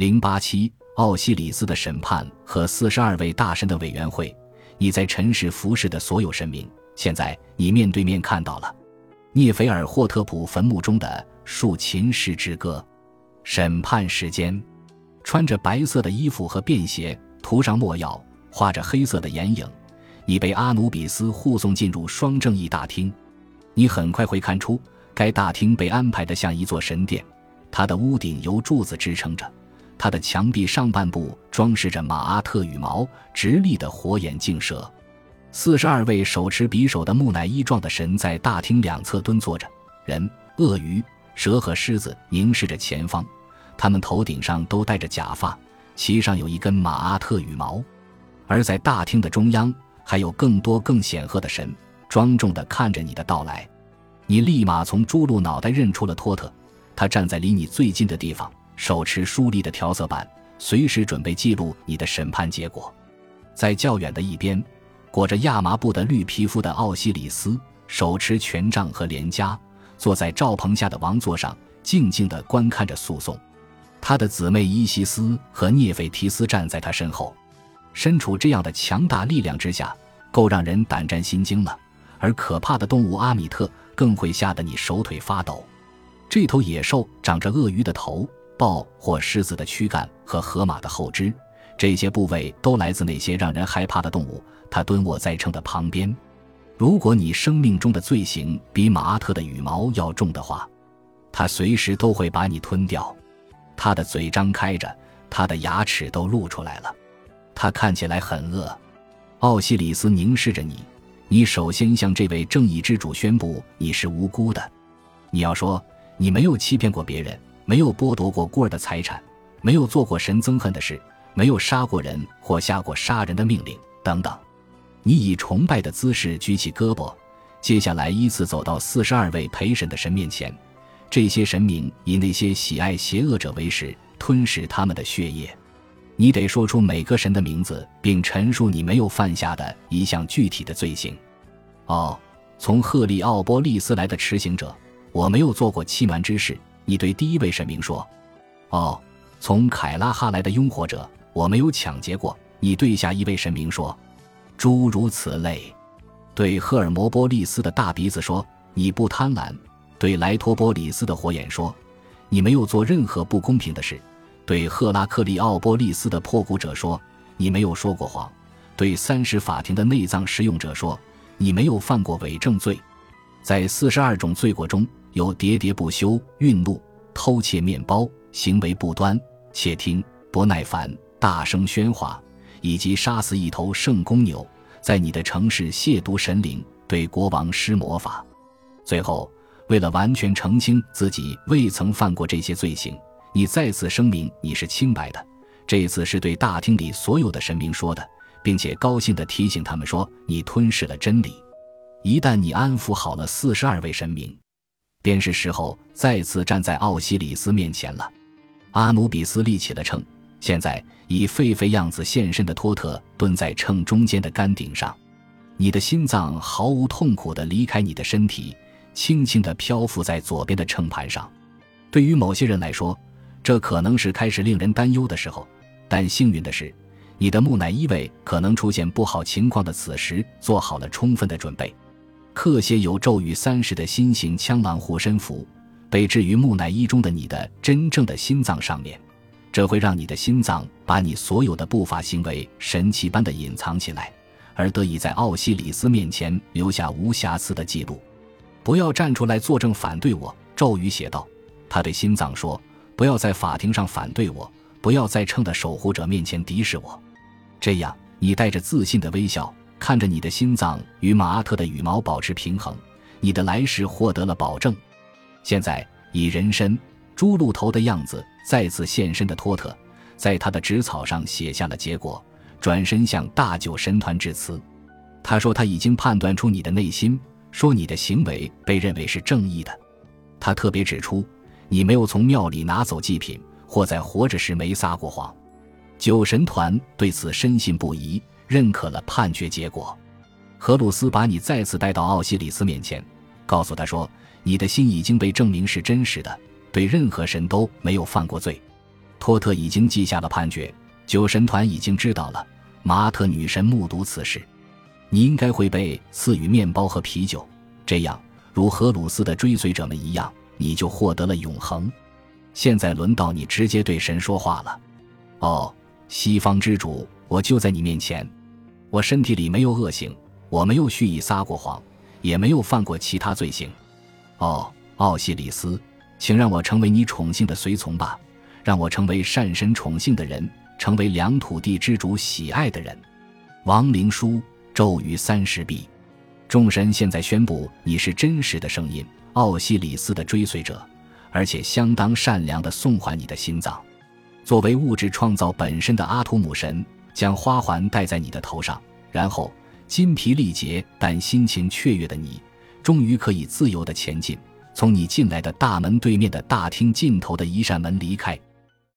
零八七奥西里斯的审判和四十二位大神的委员会，你在尘世服侍的所有神明，现在你面对面看到了。涅斐尔霍特普坟墓中的竖琴师之歌，审判时间，穿着白色的衣服和便鞋，涂上墨药，画着黑色的眼影，你被阿努比斯护送进入双正义大厅。你很快会看出，该大厅被安排的像一座神殿，它的屋顶由柱子支撑着，它的墙壁上半部装饰着马阿特羽毛直立的火眼镜蛇。四十二位手持匕首的木乃伊状的神在大厅两侧蹲坐着，人、鳄鱼、蛇和狮子凝视着前方，他们头顶上都戴着假发，其上有一根马阿特羽毛。而在大厅的中央，还有更多更显赫的神，庄重地看着你的到来。你立马从朱鹭脑袋认出了托特，他站在离你最近的地方，手持书立的调色板，随时准备记录你的审判结果。在较远的一边。裹着亚麻布的绿皮肤的奥西里斯，手持权杖和连枷，坐在罩棚下的王座上，静静地观看着诉讼。他的姊妹伊西斯和涅斐提斯站在他身后。身处这样的强大力量之下，够让人胆战心惊了。而可怕的动物阿米特更会吓得你手腿发抖。这头野兽长着鳄鱼的头、豹或狮子的躯干和河马的后肢，这些部位都来自那些让人害怕的动物。它蹲卧在秤的旁边。如果你生命中的罪行比马阿特的羽毛要重的话，他随时都会把你吞掉。他的嘴张开着，他的牙齿都露出来了。他看起来很饿。奥西里斯凝视着你。你首先向这位正义之主宣布你是无辜的。你要说你没有欺骗过别人，没有剥夺过孤儿的财产，没有做过神憎恨的事，没有杀过人或下过杀人的命令，等等。你以崇拜的姿势举起胳膊，接下来依次走到四十二位陪审的神面前。这些神明以那些喜爱邪恶者为食，吞噬他们的血液。你得说出每个神的名字，并陈述你没有犯下的一项具体的罪行。哦，从赫利奥波利斯来的持行者，我没有做过欺瞒之事。你对第一位神明说。哦，从凯拉哈来的拥护者，我没有抢劫过。你对下一位神明说。诸如此类，对赫尔摩波利斯的大鼻子说：“你不贪婪。”对莱托波里斯的火眼说：“你没有做任何不公平的事。”对赫拉克利奥波利斯的破骨者说：“你没有说过谎。”对三十法庭的内脏食用者说：“你没有犯过伪证罪。”在四十二种罪过中有喋喋不休、愠怒、偷窃面包、行为不端、窃听、不耐烦、大声喧哗。以及杀死一头圣公牛，在你的城市亵渎神灵，对国王施魔法。最后，为了完全澄清自己未曾犯过这些罪行，你再次声明你是清白的。这次是对大厅里所有的神明说的，并且高兴地提醒他们说：你吞噬了真理。一旦你安抚好了四十二位神明，便是时候再次站在奥西里斯面前了。阿努比斯立起了秤。现在以狒狒样子现身的托特蹲在秤中间的杆顶上，你的心脏毫无痛苦地离开你的身体，轻轻地漂浮在左边的秤盘上。对于某些人来说，这可能是开始令人担忧的时候。但幸运的是，你的木乃伊为可能出现不好情况的此时做好了充分的准备。刻写有咒语三十的心形枪狼护身符被置于木乃伊中的你的真正的心脏上面。这会让你的心脏把你所有的不法行为神奇般的隐藏起来，而得以在奥西里斯面前留下无瑕疵的记录。不要站出来作证反对我，咒语写道。他对心脏说：“不要在法庭上反对我，不要在秤的守护者面前敌视我。”这样，你带着自信的微笑看着你的心脏与马阿特的羽毛保持平衡，你的来世获得了保证。现在以人身。猪鹿头的样子再次现身的托特，在他的纸草上写下了结果，转身向大九神团致辞。他说他已经判断出你的内心，说你的行为被认为是正义的。他特别指出，你没有从庙里拿走祭品，或在活着时没撒过谎。九神团对此深信不疑，认可了判决结果。荷鲁斯把你再次带到奥西里斯面前，告诉他说，你的心已经被证明是真实的。对任何神都没有犯过罪，托特已经记下了判决，酒神团已经知道了。马特女神目睹此事，你应该会被赐予面包和啤酒，这样如荷鲁斯的追随者们一样，你就获得了永恒。现在轮到你直接对神说话了。哦，西方之主，我就在你面前，我身体里没有恶行，我没有蓄意撒过谎，也没有犯过其他罪行。哦，奥西里斯，请让我成为你宠幸的随从吧，让我成为善神宠幸的人。成为两土地之主喜爱的人，亡灵书咒语三十笔。众神现在宣布你是真实的声音，奥西里斯的追随者，而且相当善良的送还你的心脏。作为物质创造本身的阿图姆神将花环戴在你的头上，然后筋疲力竭但心情雀跃的你，终于可以自由的前进，从你进来的大门对面的大厅尽头的一扇门离开。